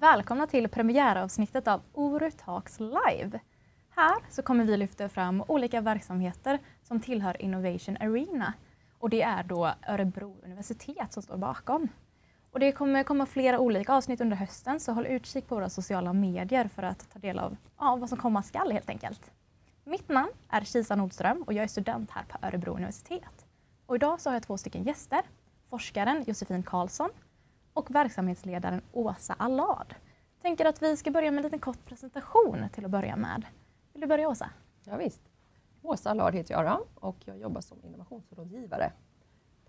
Välkomna till premiäravsnittet av Oru Talks Live. Här så kommer vi lyfta fram olika verksamheter som tillhör Innovation Arena. Och det är då Örebro universitet som står bakom. Och det kommer komma flera olika avsnitt under hösten så håll utkik på våra sociala medier för att ta del av ja, vad som komma skall helt enkelt. Mitt namn är Kisa Nordström och jag är student här på Örebro universitet. Och idag så har jag två stycken gäster. Forskaren Josefin Karlsson och verksamhetsledaren Åsa Allard. Tänker att vi ska börja med en liten kort presentation till att börja med. Vill du börja Åsa? Ja, visst. Åsa Allard heter jag då, och jag jobbar som innovationsrådgivare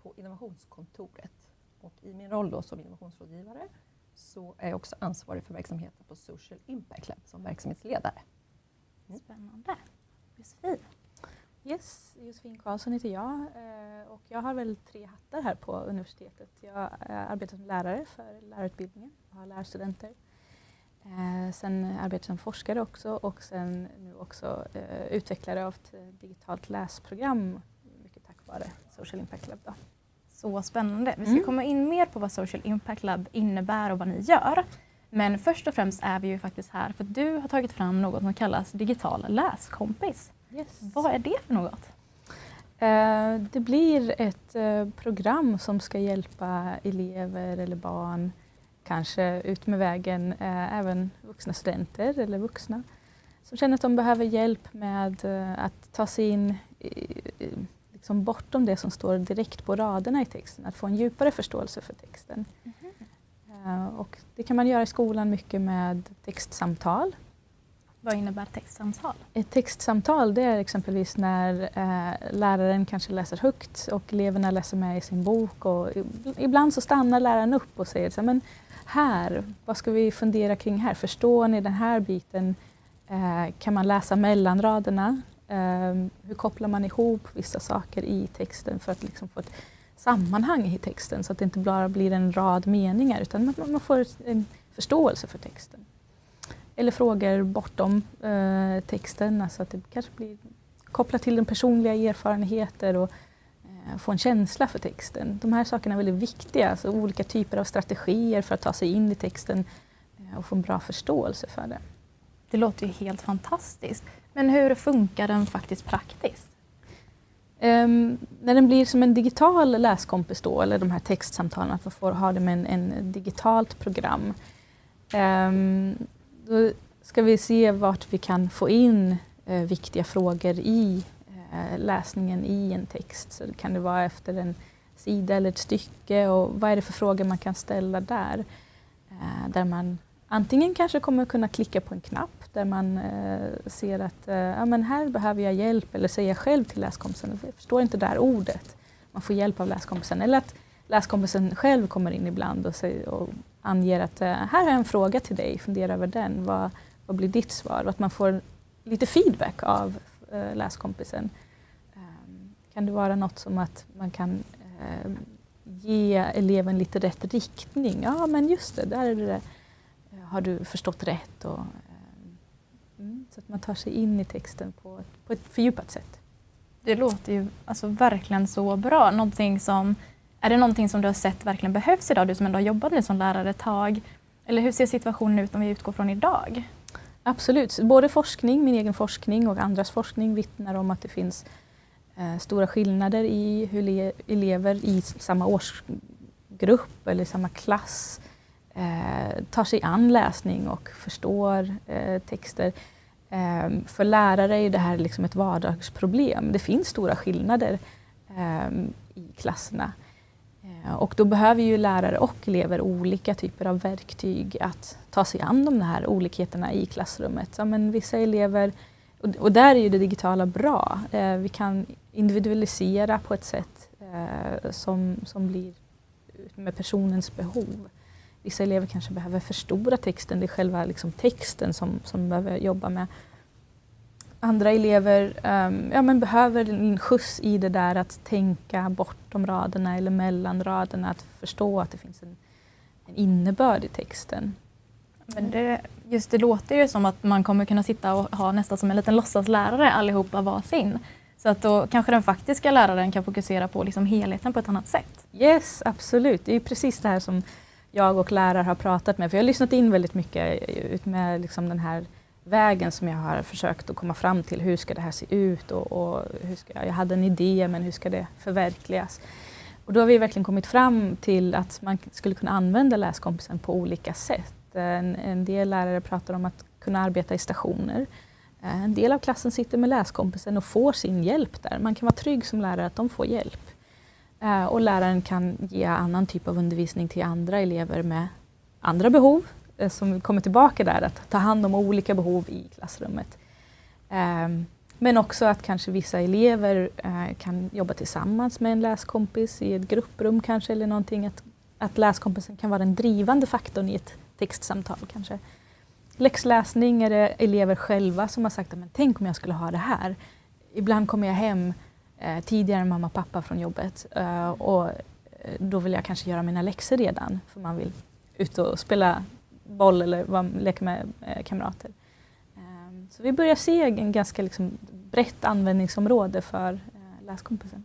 på innovationskontoret. Och I min roll då som innovationsrådgivare så är jag också ansvarig för verksamheten på Social Impact Lab som verksamhetsledare. Mm. Spännande. Josefin? Yes, Josefin Karlsson heter jag eh, och jag har väl tre hattar här på universitetet. Jag eh, arbetar som lärare för lärarutbildningen och har lärarstudenter. Eh, sen arbetar jag som forskare också och sen nu också utvecklare av ett digitalt läsprogram mycket tack vare Social Impact Lab. Då. Så spännande. Vi ska mm. komma in mer på vad Social Impact Lab innebär och vad ni gör. Men först och främst är vi ju faktiskt här för att du har tagit fram något som kallas digital läskompis. Yes. Vad är det för något? Eh, det blir ett eh, program som ska hjälpa elever eller barn, kanske ut med vägen, eh, även vuxna studenter eller vuxna som känner att de behöver hjälp med att ta sig in liksom bortom det som står direkt på raderna i texten, att få en djupare förståelse för texten. Mm -hmm. Och det kan man göra i skolan mycket med textsamtal vad innebär textsamtal? Ett textsamtal det är exempelvis när eh, läraren kanske läser högt och eleverna läser med i sin bok. Och ibland så stannar läraren upp och säger så men här, vad ska vi fundera kring här? Förstår ni den här biten? Eh, kan man läsa mellan raderna? Eh, hur kopplar man ihop vissa saker i texten för att liksom få ett sammanhang i texten så att det inte bara blir en rad meningar utan man, man får en förståelse för texten eller frågor bortom eh, texten. Alltså att det kanske blir kopplat till den personliga erfarenheter och eh, få en känsla för texten. De här sakerna är väldigt viktiga, alltså olika typer av strategier för att ta sig in i texten eh, och få en bra förståelse för det. Det låter ju helt fantastiskt. Men hur funkar den faktiskt praktiskt? Um, när den blir som en digital läskompis då, eller de här textsamtalen, att man får ha det med en, en digitalt program. Um, då ska vi se vart vi kan få in eh, viktiga frågor i eh, läsningen i en text. Så kan det vara efter en sida eller ett stycke och vad är det för frågor man kan ställa där? Eh, där man antingen kanske kommer kunna klicka på en knapp där man eh, ser att eh, ja, men här behöver jag hjälp eller säga själv till läskompisen, jag förstår inte det här ordet. Man får hjälp av läskompisen. Eller att läskompisen själv kommer in ibland och, säger, och anger att eh, här har jag en fråga till dig, fundera över den. Vad, vad blir ditt svar? Och att man får lite feedback av eh, läskompisen. Ehm, kan det vara något som att man kan ehm, ge eleven lite rätt riktning? Ja, men just det, där är det, eh, har du förstått rätt. Och, ehm, mm, så att man tar sig in i texten på, på ett fördjupat sätt. Det låter ju alltså verkligen så bra. Någonting som är det någonting som du har sett verkligen behövs idag, du som ändå har jobbat nu som lärare ett tag? Eller hur ser situationen ut om vi utgår från idag? Absolut, både forskning, min egen forskning och andras forskning vittnar om att det finns eh, stora skillnader i hur elever i samma årsgrupp eller samma klass eh, tar sig an läsning och förstår eh, texter. Eh, för lärare är det här liksom ett vardagsproblem. Det finns stora skillnader eh, i klasserna. Eh, och då behöver ju lärare och elever olika typer av verktyg att ta sig an de här olikheterna i klassrummet. Ja, men vissa elever, och där är ju det digitala bra. Eh, vi kan individualisera på ett sätt eh, som, som blir med personens behov. Vissa elever kanske behöver förstora texten, det är själva liksom texten som, som behöver jobba med andra elever um, ja, men behöver en skjuts i det där att tänka bortom raderna eller mellan raderna, att förstå att det finns en, en innebörd i texten. Men det, just det låter ju som att man kommer kunna sitta och ha nästan som en liten låtsaslärare allihopa varsin. Så att då kanske den faktiska läraren kan fokusera på liksom helheten på ett annat sätt. Yes, absolut. Det är precis det här som jag och lärare har pratat med. För jag har lyssnat in väldigt mycket ut med liksom den här vägen som jag har försökt att komma fram till. Hur ska det här se ut? Och, och hur ska jag, hade en idé, men hur ska det förverkligas? Och då har vi verkligen kommit fram till att man skulle kunna använda läskompisen på olika sätt. En, en del lärare pratar om att kunna arbeta i stationer. Eh, en del av klassen sitter med läskompisen och får sin hjälp där. Man kan vara trygg som lärare att de får hjälp. Eh, och läraren kan ge annan typ av undervisning till andra elever med andra behov Eh, som kommer tillbaka där, att ta hand om olika behov i klassrummet. Ehm, men också att kanske vissa elever eh, kan jobba tillsammans med en läskompis i ett grupprum kanske eller någonting. Att, att läskompisen kan vara den drivande faktorn i ett textsamtal kanske. Läxläsning är det elever själva som har sagt att tänk om jag skulle ha det här. Ibland kommer jag hem eh, tidigare än mamma och pappa från jobbet och då vill jag kanske göra mina läxor redan för man vill ut och spela boll eller leka med eh, kamrater. Ehm, så vi börjar se en ganska liksom, brett användningsområde för eh, läskompisen.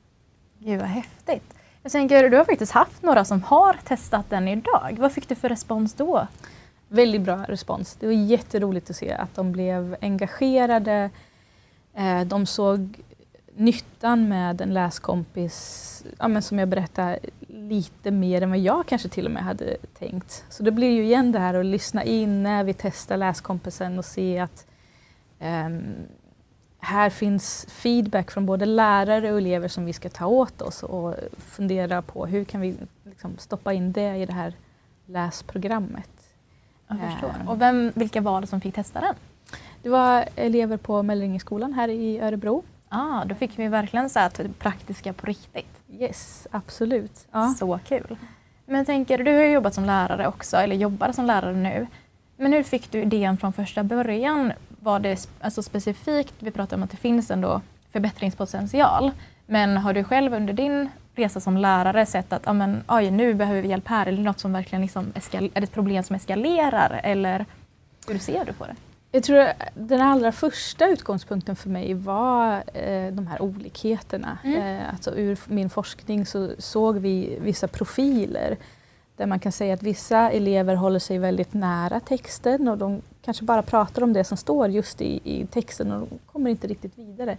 Gud vad häftigt. Jag tänker, du har faktiskt haft några som har testat den idag. Vad fick du för respons då? Väldigt bra respons. Det var jätteroligt att se att de blev engagerade. Eh, de såg nyttan med en läskompis, ja, men som jag berättade, lite mer än vad jag kanske till och med hade tänkt. Så det blir ju igen det här att lyssna in när vi testar läskompisen och se att um, här finns feedback från både lärare och elever som vi ska ta åt oss och fundera på hur kan vi liksom stoppa in det i det här läsprogrammet. Jag förstår. Um, och vem, vilka var det som fick testa den? Det var elever på Mellringeskolan här i Örebro Ah, då fick vi verkligen så här, typ, praktiska på riktigt. Yes, absolut. Ja. Så kul. Men tänker, du har jobbat som lärare också, eller jobbar som lärare nu. Men hur fick du idén från första början? Var det alltså specifikt, vi pratar om att det finns ändå förbättringspotential, men har du själv under din resa som lärare sett att amen, oj, nu behöver vi hjälp här, eller något som verkligen liksom är ett problem som eskalerar, eller hur ser du på det? Jag tror den allra första utgångspunkten för mig var eh, de här olikheterna. Mm. Eh, alltså ur min forskning så såg vi vissa profiler där man kan säga att vissa elever håller sig väldigt nära texten och de kanske bara pratar om det som står just i, i texten och de kommer inte riktigt vidare.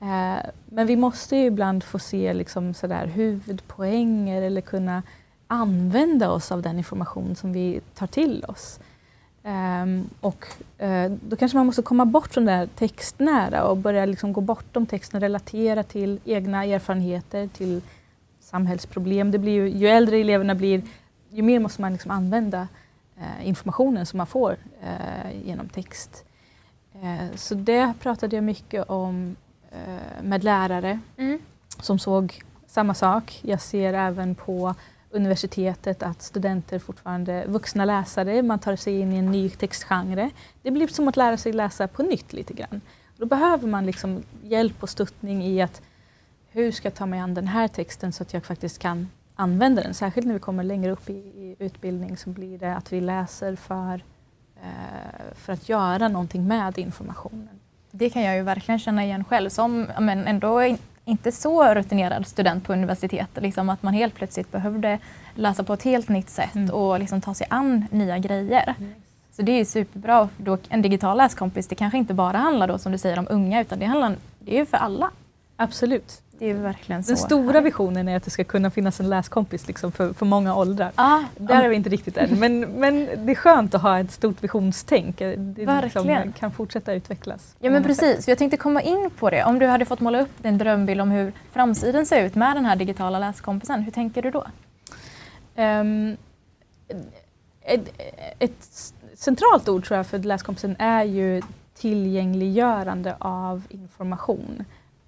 Eh, men vi måste ju ibland få se liksom sådär huvudpoänger eller kunna använda oss av den information som vi tar till oss. Um, och uh, då kanske man måste komma bort från det här textnära och börja liksom gå bortom texten och relatera till egna erfarenheter, till samhällsproblem. Det blir ju, ju äldre eleverna blir, ju mer måste man liksom använda uh, informationen som man får uh, genom text. så det pratade jag mycket om med lärare mm. som såg samma sak. Jag ser även på universitetet att studenter fortfarande, vuxna läsare, man tar sig in i en ny textgenre. Det blir som att lära sig läsa på nytt lite grann. Då behöver man liksom hjälp och stöttning i att hur ska jag ta mig an den här texten så att jag faktiskt kan använda den. Särskilt när vi kommer längre upp i, i utbildning så blir det att vi läser för, eh, för att göra någonting med informationen. Det kan jag ju verkligen känna igen själv som men ändå inte så rutinerad student på universitetet. Liksom att man helt plötsligt behövde läsa på ett helt nytt sätt mm. och liksom ta sig an nya grejer. Mm. Så det är superbra. Då en digital läskompis, det kanske inte bara handlar då som du säger om unga utan det, handlar, det är ju för alla. Absolut. Det är verkligen Den stora här. visionen är att det ska kunna finnas en läskompis liksom för, för många åldrar. Ah, Där ah. är vi inte riktigt än. Men, men det är skönt att ha ett stort visionstänk. Det liksom kan fortsätta utvecklas. Ja men precis, sätt. jag tänkte komma in på det. Om du hade fått måla upp din drömbild om hur framtiden ser ut med den här digitala läskompisen, hur tänker du då? Um, ett, ett centralt ord tror jag för läskompisen är ju tillgängliggörande av information.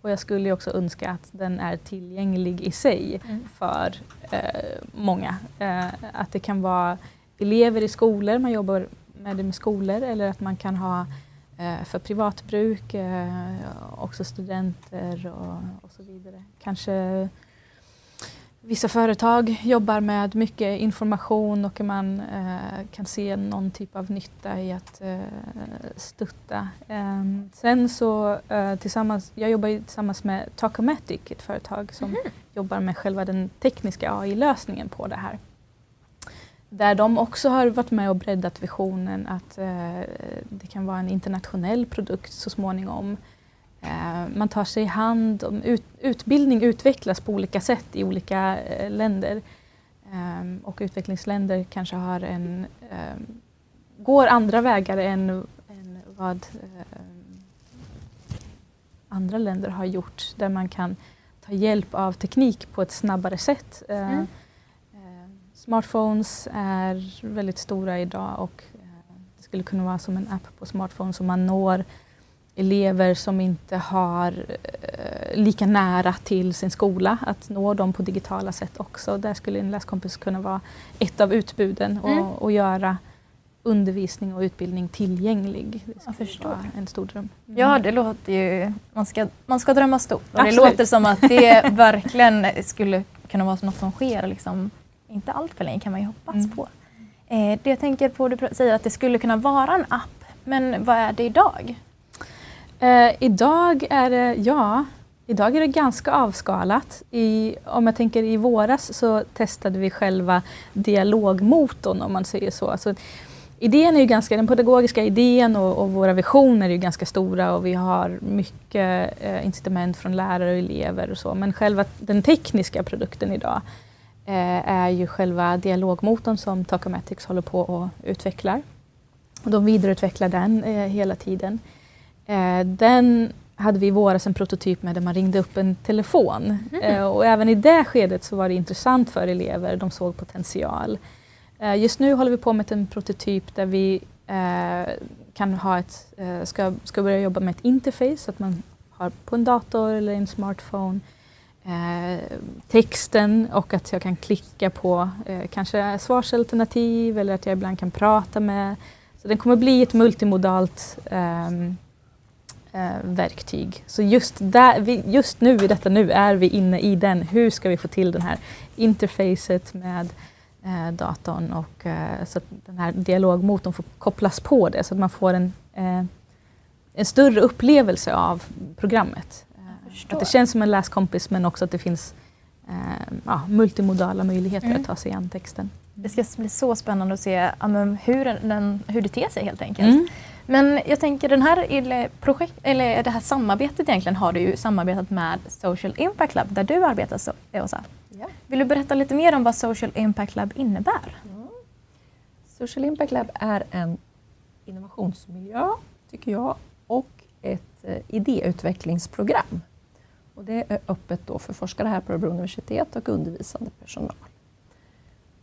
Och jag skulle också önska att den är tillgänglig i sig mm. för eh, många. Eh, att det kan vara elever i skolor, man jobbar med det med skolor, eller att man kan ha eh, för privatbruk, eh, också studenter och, och så vidare. Kanske Vissa företag jobbar med mycket information och man eh, kan se någon typ av nytta i att eh, stötta. Eh, sen så eh, tillsammans, jag jobbar tillsammans med Talkomatic, ett företag som mm. jobbar med själva den tekniska AI-lösningen på det här. där de också har varit med och breddat visionen att eh, det kan vara en internationell produkt så småningom. Eh, man tar sig i hand, utbildning utvecklas på olika sätt i olika eh, länder. Ehm, och utvecklingsländer kanske har en, ehm, går andra vägar än, än vad ehm, andra länder har gjort där man kan ta hjälp av teknik på ett snabbare sätt. Mm. Smartphones är väldigt stora idag och det skulle kunna vara som en app på smartphone som man når elever som inte har eh, lika nära till sin skola, att nå dem på digitala sätt också. Där skulle en läskompis kunna vara ett av utbuden och, mm. och göra undervisning och utbildning tillgänglig. Det Jag förstår. en stor dröm. Mm. Ja, det låter ju... Man ska, man ska drömma stort. Och det låter som att det verkligen skulle kunna vara något som sker liksom, inte allt för länge kan man ju hoppas mm. på. Eh, det jag tänker på, du säger att det skulle kunna vara en app, men vad är det idag? Eh, idag är det, ja, idag är det ganska avskalat. I, om jag tänker i våras så testade vi själva dialogmotorn om man säger så. Alltså, idén är ju ganska, den pedagogiska idén och, och, våra visioner är ju ganska stora och vi har mycket eh, incitament från lärare och elever och så. Men själva den tekniska produkten idag eh, är ju själva dialogmotorn som Tacomatics håller på och utvecklar. Och de vidareutvecklar den eh, hela tiden. Eh, den hade vi i våras en prototyp med där man ringde upp en telefon. Mm. och även i det skedet så var det intressant för elever, de såg potential. Eh, just nu håller vi på med en prototyp där vi kan ha ett, ska, ska börja jobba med ett interface, så att man har på en dator eller en smartphone eh, texten och att jag kan klicka på eh, kanske svarsalternativ eller att jag ibland kan prata med. Så den kommer bli ett multimodalt eh, eh, verktyg. Så just, där, vi, just nu, i detta nu, är vi inne i den. Hur ska vi få till det här interfacet med eh, datorn och eh, så att den här dialogmotorn får kopplas på det så att man får en, eh, en större upplevelse av programmet. Eh, att det känns som en läskompis men också att det finns eh, ja, multimodala möjligheter mm. att ta sig an texten. Det ska bli så spännande att se ja, hur, den, hur det ter sig helt enkelt. Mm. Men jag tänker den här, projekt, eller det här samarbetet egentligen har du ju samarbetat med Social Impact Lab där du arbetar, så, Åsa. Ja. Vill du berätta lite mer om vad Social Impact Lab innebär? Mm. Social Impact Lab är en innovationsmiljö, tycker jag, och ett eh, idéutvecklingsprogram. Och det är öppet då för forskare här på Örebro universitet och undervisande personal.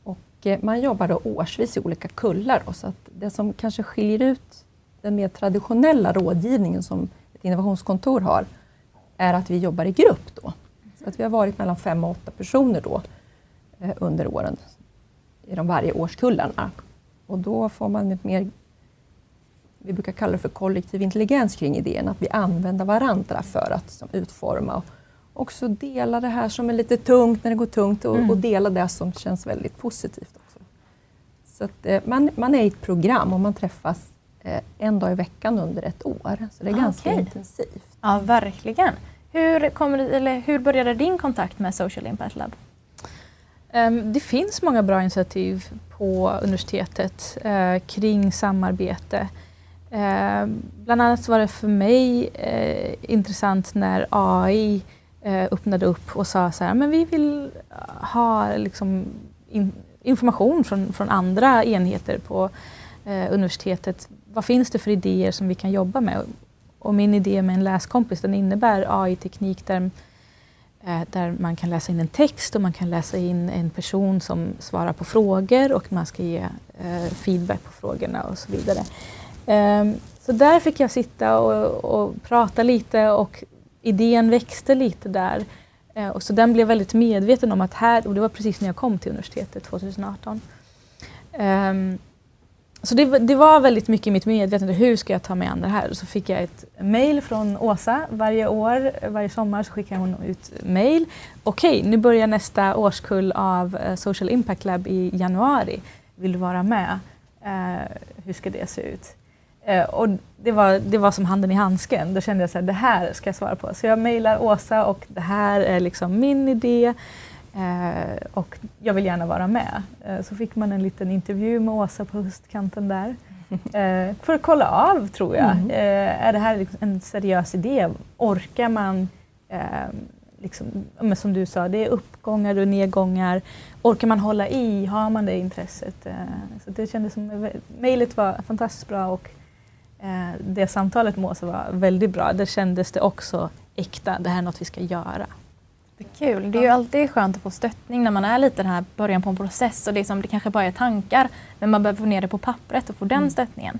Och eh, man jobbar då årsvis i olika kullar. Då, så att det som kanske skiljer ut den mer traditionella rådgivningen som ett innovationskontor har, är att vi jobbar i grupp. Då. Så att vi har varit mellan fem och åtta personer då, eh, under åren i de varje årskullarna. Och då får man ett mer, vi brukar kalla det för kollektiv intelligens kring idén, att vi använder varandra för att som, utforma och också dela det här som är lite tungt när det går tungt och, mm. och dela det som känns väldigt positivt. också. Så att, eh, man, man är i ett program och man träffas en dag i veckan under ett år. Så det är ah, ganska okay. intensivt. Ja, verkligen. Hur, kommer, eller hur började din kontakt med Social Impact Lab? Um, det finns många bra initiativ på universitetet uh, kring samarbete. Uh, bland annat var det för mig uh, intressant när AI öppnade upp och sa så här, men vi vill ha liksom, in, information från, från andra enheter på universitetet vad finns det för idéer som vi kan jobba med? Och min idé med en läskompis den innebär AI-teknik där, eh, där man kan läsa in en text och man kan läsa in en person som svarar på frågor och man ska ge eh, feedback på frågorna och så vidare. Ehm, så där fick jag sitta och, och, prata lite och idén växte lite där. Eh, och så den blev väldigt medveten om att här, och det var precis när jag kom till universitetet 2018. Så det, det, var väldigt mycket i mitt medvetande, hur ska jag ta mig an det här? Så fick jag ett mail från Åsa varje år, varje sommar så skickar hon ut mail. Okej, nu börjar nästa årskull av eh, Social Impact Lab i januari. Vill du vara med? Uh, hur ska det se ut? Uh, och det var, det var som handen i handsken. Då kände jag att det här ska jag svara på. Så jag mejlar Åsa och det här är liksom min idé. Eh, och jag vill gärna vara med. Eh, så fick man en liten intervju med Åsa på höstkanten där. Eh, för att kolla av, tror jag. Mm. Är det här liksom en seriös idé? Orkar man, liksom, men som du sa, det är uppgångar och nedgångar. Orkar man hålla i? Har man det intresset? Så det kändes som, mejlet var fantastiskt bra och det samtalet med Åsa var väldigt bra. Där kändes det också äkta, det här är något vi ska göra. Det är kul. Det är ju alltid skönt att få stöttning när man är lite den här början på en process och det, är som, det kanske bara är tankar men man behöver få ner det på pappret och få den Mm. stöttningen.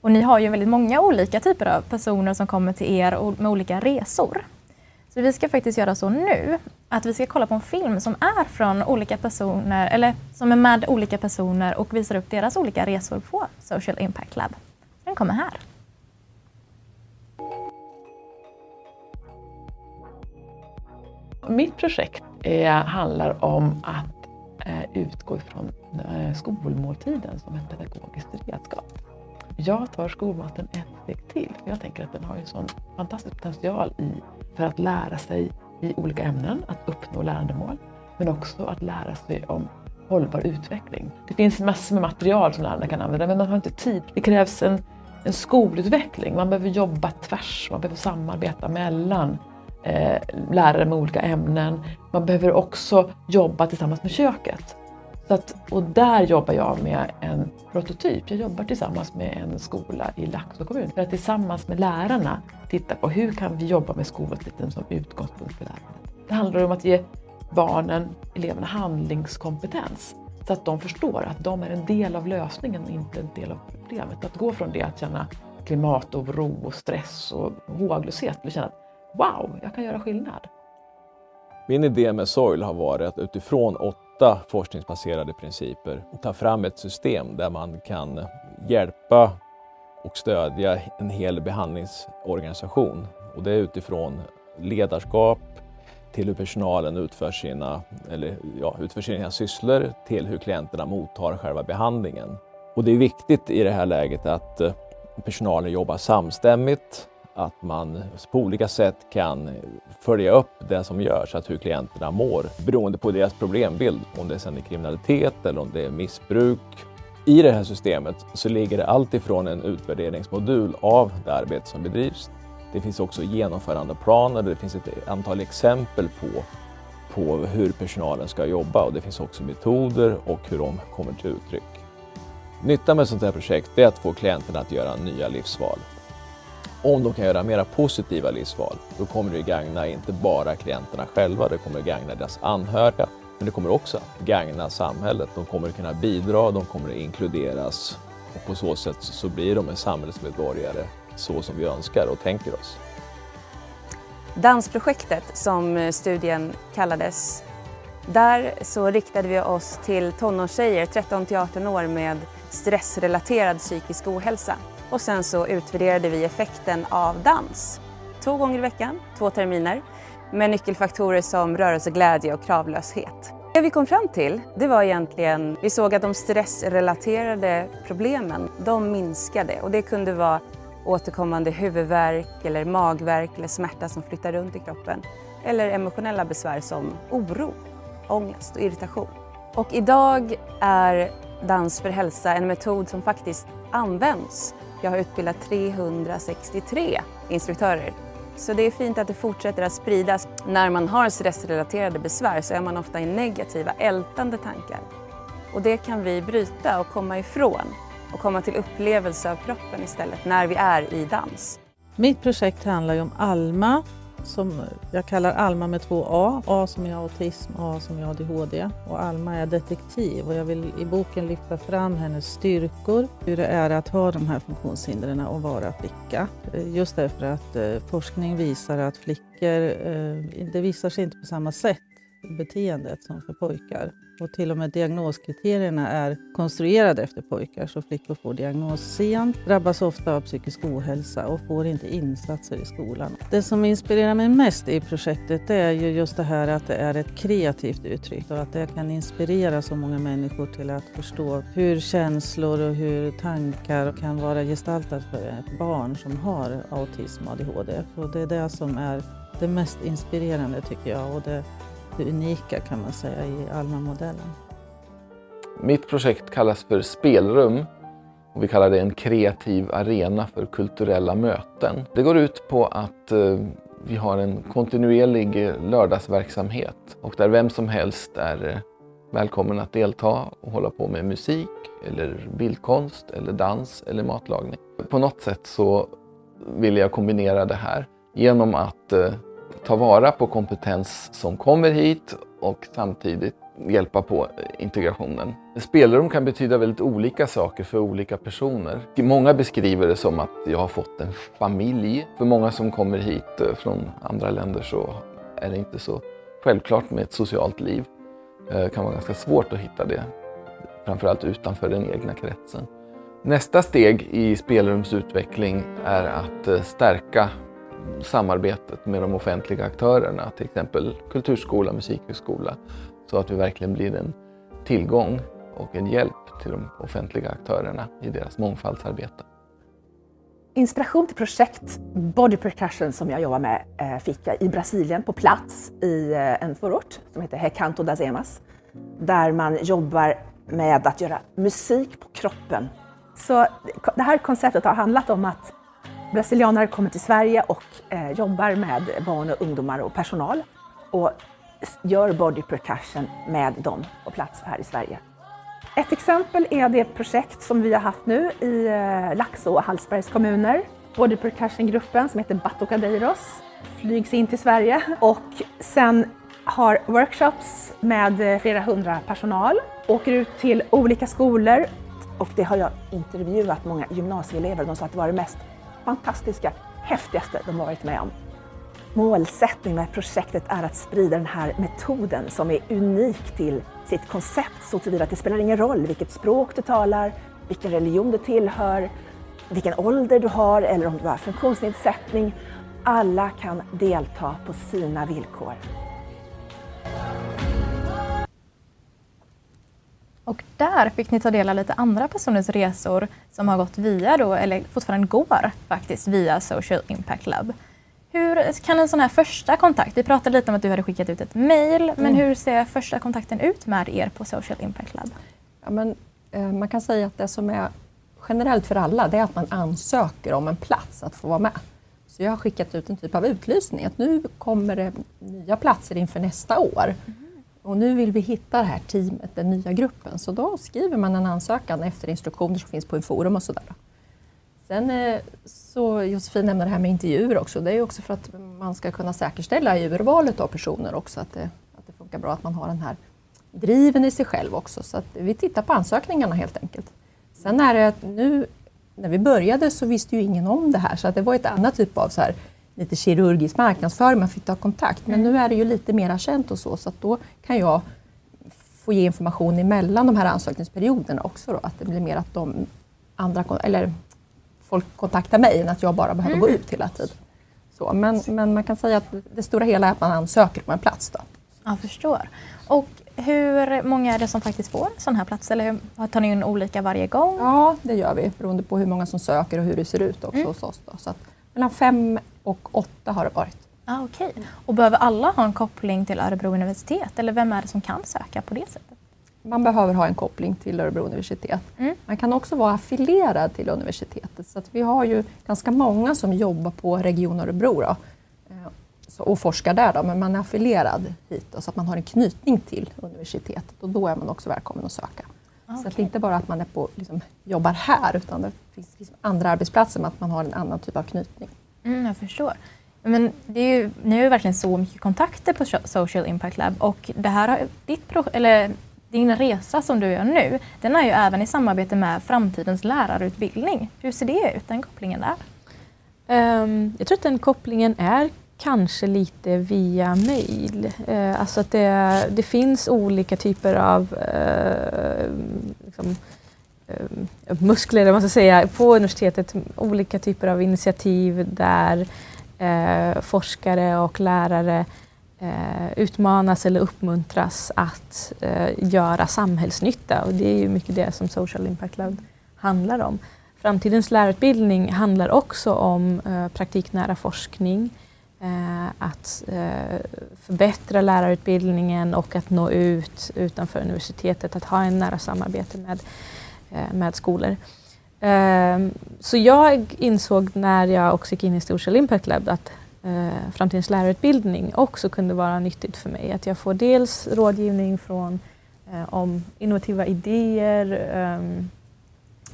Och ni har ju väldigt många olika typer av personer som kommer till er med olika resor. Så vi ska faktiskt göra så nu att vi ska kolla på en film som är från olika personer eller som är med olika personer och visar upp deras olika resor på Social Impact Lab. Den kommer här. Mitt projekt eh, handlar om att eh, utgå ifrån eh, skolmåltiden som ett pedagogiskt redskap. Jag tar skolmaten ett steg till. för Jag tänker att den har en sån fantastisk potential i, för att lära sig i olika ämnen, att uppnå lärandemål, men också att lära sig om hållbar utveckling. Det finns massor med material som lärarna kan använda, men man har inte tid. Det krävs en, en skolutveckling. Man behöver jobba tvärs, man behöver samarbeta mellan Eh, lärare med olika ämnen. Man behöver också jobba tillsammans med köket. Så att, och där jobbar jag med en prototyp. Jag jobbar tillsammans med en skola i Laxå kommun för att tillsammans med lärarna titta på hur kan vi jobba med skolmåltiden som utgångspunkt för lärandet. Det handlar om att ge barnen, eleverna handlingskompetens så att de förstår att de är en del av lösningen och inte en del av problemet. Att gå från det att känna klimatoro och stress och håglöshet till att känna att wow, jag kan göra skillnad. Min idé med Soil har varit att utifrån åtta forskningsbaserade principer ta fram ett system där man kan hjälpa och stödja en hel behandlingsorganisation. Och det är utifrån ledarskap till hur personalen utför sina, eller, ja, utför sina sysslor till hur klienterna mottar själva behandlingen. Och det är viktigt i det här läget att eh, personalen jobbar samstämmigt, att man på olika sätt kan följa upp det som görs, att hur klienterna mår beroende på deras problembild, om det sen är kriminalitet eller om det är missbruk. I det här systemet så ligger det allt ifrån en utvärderingsmodul av det arbete som bedrivs. Det finns också genomförandeplaner, det finns ett antal exempel på, på hur personalen ska jobba och det finns också metoder och hur de kommer till uttryck. Nyttan med ett sånt här projekt är att få klienterna att göra nya livsval. Om de kan göra mera positiva livsval, då kommer det gagna inte bara klienterna själva, det kommer gagna deras anhöriga, men det kommer också gagna samhället. De kommer kunna bidra, de kommer inkluderas och på så sätt så blir de en samhällsmedborgare så som vi önskar och tänker oss. Dansprojektet som studien kallades, där så riktade vi oss till tonårstjejer 13 till 18 år med stressrelaterad psykisk ohälsa. Och sen så utvärderade vi effekten av dans. Två gånger i veckan, två terminer, med nyckelfaktorer som rörelseglädje och kravlöshet. Det vi kom fram till, det var egentligen, vi såg att de stressrelaterade problemen, de minskade och det kunde vara återkommande huvudvärk eller magvärk eller smärta som flyttar runt i kroppen. Eller emotionella besvär som oro, ångest och irritation. Och idag är Dans för hälsa en metod som faktiskt används. Jag har utbildat 363 instruktörer. Så det är fint att det fortsätter att spridas. När man har stressrelaterade besvär så är man ofta i negativa, ältande tankar. Och det kan vi bryta och komma ifrån och komma till upplevelse av kroppen istället när vi är i dans. Mitt projekt handlar ju om Alma, som jag kallar Alma med två A. A som är autism, A som är ADHD. Och Alma är detektiv och jag vill i boken lyfta fram hennes styrkor, hur det är att ha de här funktionshindren och vara flicka. Eh, just därför att eh, forskning visar att flickor, eh, det visar sig inte på samma sätt beteendet som för pojkar. Och till och med diagnoskriterierna är konstruerade efter pojkar så flickor får diagnos sent, drabbas ofta av psykisk ohälsa och får inte insatser i skolan. Det som inspirerar mig mest i projektet är ju just det här att det är ett kreativt uttryck och att det kan inspirera så många människor till att förstå hur känslor och hur tankar kan vara gestaltat för ett barn som har autism och ADHD. Och det är det som är det mest inspirerande tycker jag och det det unika kan man säga i Alma-modellen. Mitt projekt kallas för Spelrum och vi kallar det en kreativ arena för kulturella möten. Det går ut på att eh, vi har en kontinuerlig lördagsverksamhet och där vem som helst är eh, välkommen att delta och hålla på med musik eller bildkonst eller dans eller matlagning. På något sätt så vill jag kombinera det här genom att eh, ta vara på kompetens som kommer hit och samtidigt hjälpa på integrationen. Spelrum kan betyda väldigt olika saker för olika personer. Många beskriver det som att jag har fått en familj. För många som kommer hit eh, från andra länder så är det inte så självklart med ett socialt liv. Det kan vara ganska svårt att hitta det, framförallt utanför den egna kretsen. Nästa steg i spelrumsutveckling är att eh, stärka samarbetet med de offentliga aktörerna, till exempel kulturskola, musikhögskola, så att vi verkligen blir en tillgång och en hjälp till de offentliga aktörerna i deras mångfaldsarbete. Inspiration till projekt Body Percussion som jag jobbar med eh, fick jag i Brasilien på plats i eh, en förort som heter Recanto das Emas. Där man jobbar med att göra musik på kroppen. Så det här konceptet har handlat om att brasilianare kommer till Sverige och eh, jobbar med barn och ungdomar och personal och gör body percussion med dem på plats här i Sverige. Ett exempel är det projekt som vi har haft nu i eh, Laxå och Hallsbergs kommuner. Body Percussion-gruppen som heter Batucadeiros flygs in till Sverige och sen har workshops med eh, flera hundra personal, åker ut till olika skolor och det har jag intervjuat många gymnasieelever. De sa att det var det mest fantastiska, häftigaste de varit med om. Målsättningen med projektet är att sprida den här metoden som är unik till sitt koncept så tillvida att det spelar ingen roll vilket språk du talar, vilken religion du tillhör, vilken ålder du har eller om du har funktionsnedsättning. Alla kan delta på sina villkor. Och där fick ni ta del av lite andra personers resor som har gått via då, eller fortfarande går faktiskt, via Social Impact Lab. Hur kan en sån här första kontakt, vi pratade lite om att du hade skickat ut ett mail, men hur ser första kontakten ut med er på Social Impact Lab? Ja, men, eh, man kan säga att det som är generellt för alla det är att man ansöker om en plats att få vara med. Så jag har skickat ut en typ av utlysning att nu kommer det nya platser inför nästa år. Och nu vill vi hitta det här teamet, den nya gruppen. Så då skriver man en ansökan efter instruktioner som finns på en forum och sådär. Sen eh, så Josefin nämnde det här med intervjuer också. Det är också för att man ska kunna säkerställa i urvalet av personer också att det, att det funkar bra, att man har den här driven i sig själv också. Så att vi tittar på ansökningarna helt enkelt. Sen är det att nu, när vi började så visste ju ingen om det här så att det var ett annat typ av så här, lite kirurgisk marknadsföring, man fick ta kontakt. Men nu är det ju lite mer känt och så, så att då kan jag få ge information emellan de här ansökningsperioderna också. Då, att det blir mer att de andra, eller folk kontaktar mig än att jag bara behöver gå ut hela tiden. Så, men, men man kan säga att det stora hela är att man ansöker på en plats. Då. Jag förstår. Och hur många är det som faktiskt får en sån här plats? Eller tar ni in olika varje gång? Ja, det gör vi beroende på hur många som söker och hur det ser ut också hos oss. Då. Så att mellan fem och åtta har det varit. Ah, Okej. Och behöver alla ha en koppling till Örebro universitet? Eller vem är det som kan söka på det sättet? Man behöver ha en koppling till Örebro universitet. Mm. Man kan också vara affilierad till universitetet. Så att vi har ju ganska många som jobbar på Region Örebro då, eh, och forskar där. Då, men man är affilierad hit då, så att man har en knytning till universitetet och då är man också välkommen att söka. Så att det är inte bara att man är på, liksom, jobbar här utan det finns liksom andra arbetsplatser med att man har en annan typ av knytning. Mm, jag förstår. Men det är ju, ni har ju verkligen så mycket kontakter på Social Impact Lab och det här har, ditt pro, eller din resa som du gör nu, den är ju även i samarbete med framtidens lärarutbildning. Hur ser det ut, den kopplingen där? Um, jag tror att den kopplingen är kanske lite via mail. Uh, alltså att det, det finns olika typer av uh, liksom, Eh, muskler, eller vad man ska säga, på universitetet. Olika typer av initiativ där eh, forskare och lärare eh, utmanas eller uppmuntras att eh, göra samhällsnytta. Och det är ju mycket det som Social Impact Lab handlar om. Framtidens lärarutbildning handlar också om eh, praktiknära forskning. eh, att eh, förbättra lärarutbildningen och att nå ut utanför universitetet, att ha en nära samarbete med, Eh, med skolor. Ehm, så jag insåg när jag också gick in i Social Impact Lab att eh, framtidens lärarutbildning också kunde vara nyttigt för mig. Att jag får dels rådgivning från eh, om innovativa idéer, ehm,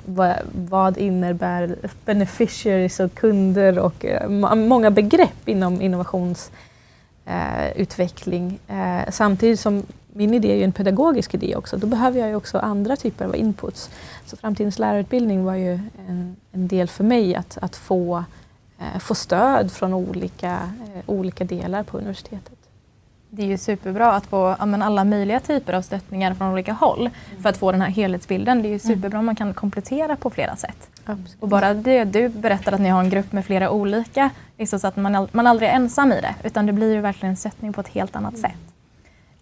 vad, vad innebär beneficiaries och kunder och många begrepp inom innovationsutveckling. Samtidigt som min idé är ju en pedagogisk idé också. Då behöver jag ju också andra typer av inputs. Så framtidens lärarutbildning var ju en, en del för mig att, att få, eh, få stöd från olika, eh, olika delar på universitetet. Det är ju superbra att få ja, alla möjliga typer av stöttningar från olika håll mm. för att få den här helhetsbilden. Det är ju mm. superbra om man kan komplettera på flera sätt. Absolut. Och bara det du berättar att ni har en grupp med flera olika, liksom så att man, man aldrig är ensam i det utan det blir ju verkligen en stöttning på ett helt annat mm. sätt.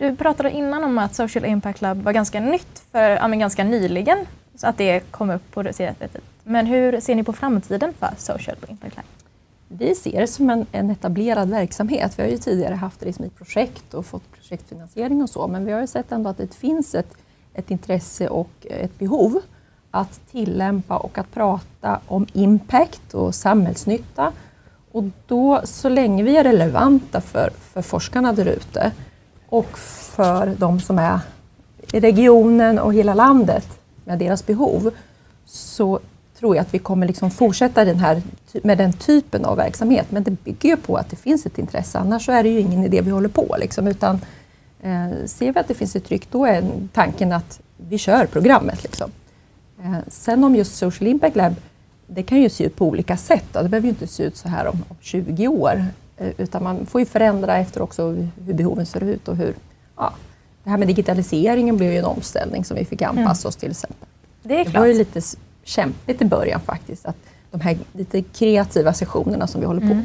Du pratade innan om att Social Impact Lab var ganska nytt för ja, men ganska nyligen, så att det kom upp på det sättet. Men hur ser ni på framtiden för Social Impact Lab? Vi ser det som en, en, etablerad verksamhet. Vi har ju tidigare haft det liksom i projekt och fått projektfinansiering och så, men vi har ju sett ändå att det finns ett, ett intresse och ett behov att tillämpa och att prata om impact och samhällsnytta. Och då, så länge vi är relevanta för, för forskarna där ute och för de som är i regionen och hela landet med deras behov, så tror jag att vi kommer liksom fortsätta den här, med den typen av verksamhet. Men det bygger ju på att det finns ett intresse, annars så är det ju ingen idé vi håller på. Liksom, utan, eh, ser vi att det finns ett tryck, då är tanken att vi kör programmet. Liksom. Eh, sen om just Social Impact Lab, det kan ju se ut på olika sätt. Då. Det behöver ju inte se ut så här om, om 20 år. Eh, utan man får ju förändra efter också hur behoven ser ut och hur... Ja, det här med digitaliseringen blev ju en omställning som vi fick anpassa oss till. Exempel. Det, det var ju lite kämpigt i början faktiskt. Att de här lite kreativa sessionerna som vi håller på mm.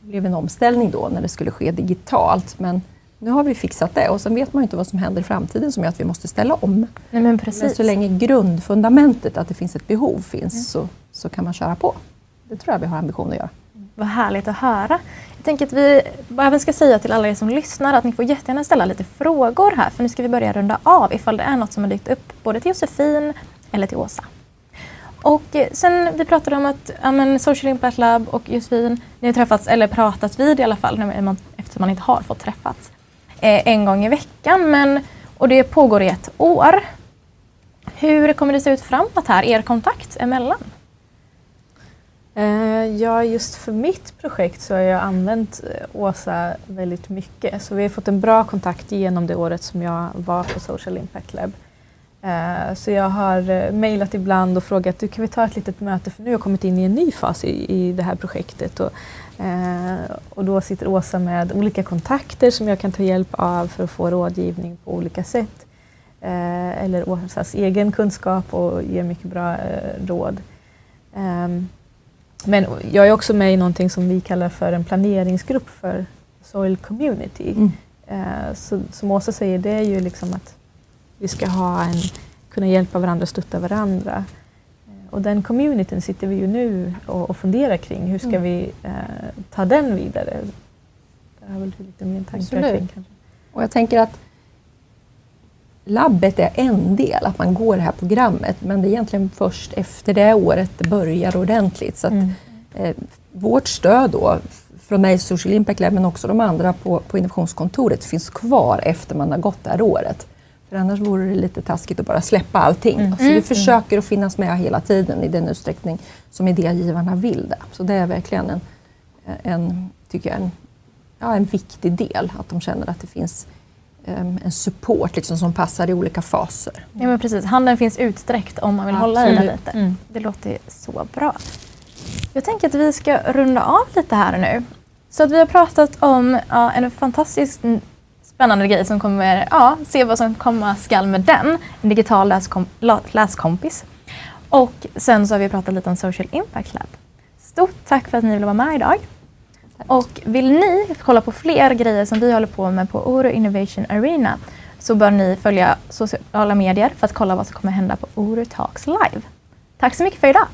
Det blev en omställning då när det skulle ske digitalt. Men nu har vi fixat det och sen vet man inte vad som händer i framtiden som gör att vi måste ställa om. Nej, men, precis. men så länge grundfundamentet, att det finns ett behov, finns mm. så, så kan man köra på. Det tror jag vi har ambition att göra. Vad härligt att höra. Jag tänker att vi även ska säga till alla er som lyssnar att ni får jättegärna ställa lite frågor här för nu ska vi börja runda av ifall det är något som har dykt upp både till Josefin eller till Åsa. Och eh, sen vi pratade om att ja, men Social Impact Lab och Josefin, ni har träffats, eller pratat vid i alla fall, eftersom man inte har fått träffats, eh, en gång i veckan. Men, och det pågår i ett år. Hur kommer det se ut framåt här, er kontakt emellan? Eh, ja, just för mitt projekt så har jag använt eh, Åsa väldigt mycket. Så vi har fått en bra kontakt genom det året som jag var på Social Impact Lab. Eh, så jag har mejlat ibland och frågat, du kan vi ta ett litet möte för nu har jag kommit in i en ny fas i, i det här projektet. Och, och då sitter Åsa med olika kontakter som jag kan ta hjälp av för att få rådgivning på olika sätt. Eller Åsas egen kunskap och ger mycket bra råd. Ehm, men jag är också med i någonting som vi kallar för en planeringsgrupp för Soil Community. Mm. Uh, så, som Åsa säger, det är ju liksom att vi ska ha en, kunna hjälpa varandra, stötta varandra. Uh, och den communityn sitter vi ju nu och, och funderar kring. Hur ska mm. vi uh, ta den vidare? Det har väl lite mer tankar kring kanske. Och jag tänker att labbet är en del, att man går det här programmet, men det är egentligen först efter det året det börjar ordentligt. Så att, mm. eh, vårt stöd då, från mig Social Impact Lab, men också de andra på, på innovationskontoret, finns kvar efter man har gått det här året. För annars vore det lite taskigt att bara släppa allting. Mm. Så vi mm. försöker att finnas med hela tiden i den utsträckning som idégivarna vill det. Så det är verkligen en, en tycker jag, en, ja, en viktig del, att de känner att det finns en support liksom, som passar i olika faser. Ja, men precis. Handen finns utsträckt om man vill Absolut. hålla i den lite. Mm. Det låter så bra. Jag tänker att vi ska runda av lite här nu. Så att vi har pratat om ja, en fantastiskt spännande grej som kommer, ja, se vad som komma skall med den. En digital läskom läskompis. Och sen så har vi pratat lite om Social Impact Lab. Stort tack för att ni ville vara med idag. Och vill ni kolla på fler grejer som vi håller på med på Oro Innovation Arena så bör ni följa sociala medier för att kolla vad som kommer hända på Oro Talks Live. Tack så mycket för idag!